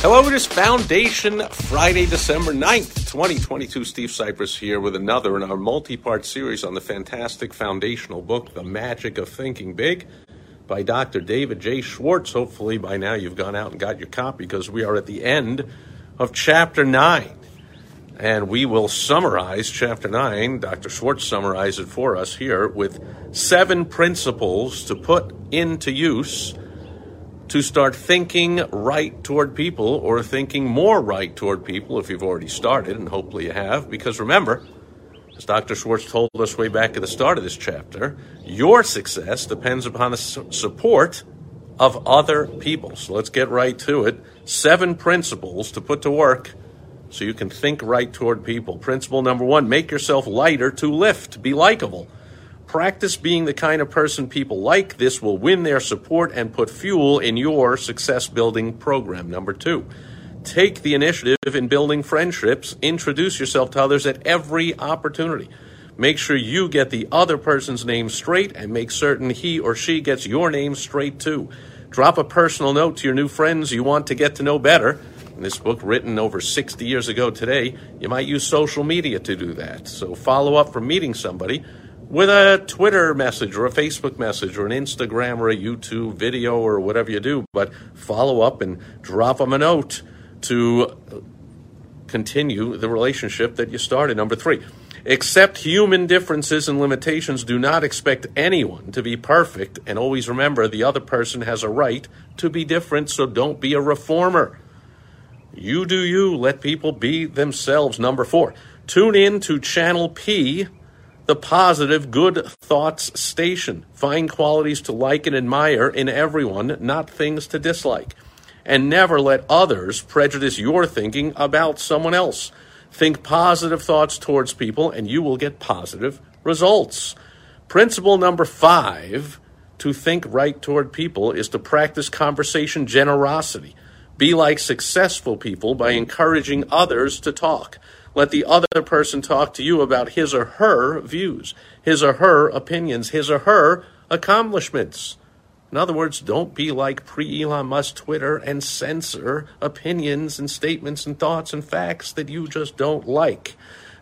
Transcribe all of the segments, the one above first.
Hello, it is Foundation Friday, December 9th, 2022. Steve Sipress here with another in our multi part series on the fantastic foundational book, The Magic of Thinking Big, by Dr. David J. Schwartz. Hopefully, by now you've gone out and got your copy because we are at the end of chapter 9. And we will summarize chapter 9. Dr. Schwartz summarized it for us here with seven principles to put into use to start thinking right toward people or thinking more right toward people if you've already started, and hopefully you have. Because remember, as Dr. Schwartz told us way back at the start of this chapter, your success depends upon the support of other people. So let's get right to it. Seven principles to put to work so you can think right toward people. Principle number one make yourself lighter to lift, be likable. Practice being the kind of person people like. This will win their support and put fuel in your success building program. Number two, take the initiative in building friendships. Introduce yourself to others at every opportunity. Make sure you get the other person's name straight and make certain he or she gets your name straight too. Drop a personal note to your new friends you want to get to know better. In this book, written over 60 years ago today, you might use social media to do that. So follow up from meeting somebody with a Twitter message or a Facebook message or an Instagram or a YouTube video or whatever you do, but follow up and drop them a note to continue the relationship that you started. Number three, accept human differences and limitations. Do not expect anyone to be perfect, and always remember the other person has a right to be different, so don't be a reformer. You do you, let people be themselves. Number four, tune in to Channel P the positive good thoughts station. Find qualities to like and admire in everyone, not things to dislike. And never let others prejudice your thinking about someone else. Think positive thoughts towards people, and you will get positive results. Principle number five to think right toward people is to practice conversation generosity. Be like successful people by encouraging others to talk. Let the other person talk to you about his or her views, his or her opinions, his or her accomplishments. In other words, don't be like pre Elon Musk Twitter and censor opinions and statements and thoughts and facts that you just don't like.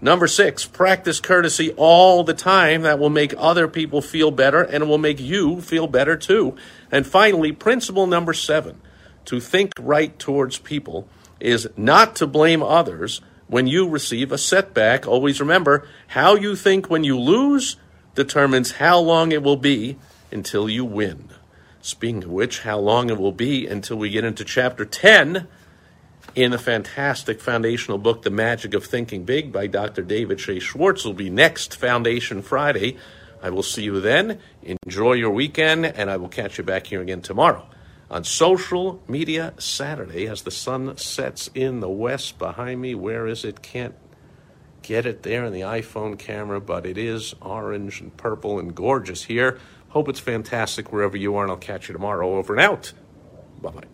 Number six, practice courtesy all the time. That will make other people feel better and it will make you feel better too. And finally, principle number seven, to think right towards people is not to blame others when you receive a setback. Always remember how you think when you lose determines how long it will be until you win. Speaking of which, how long it will be until we get into chapter 10 in the fantastic foundational book, The Magic of Thinking Big by Dr. David J. Schwartz, will be next Foundation Friday. I will see you then. Enjoy your weekend, and I will catch you back here again tomorrow on social media Saturday as the sun sets in the west behind me. Where is it? Can't get it there in the iPhone camera, but it is orange and purple and gorgeous here. Hope it's fantastic wherever you are, and I'll catch you tomorrow. Over and out. Bye bye.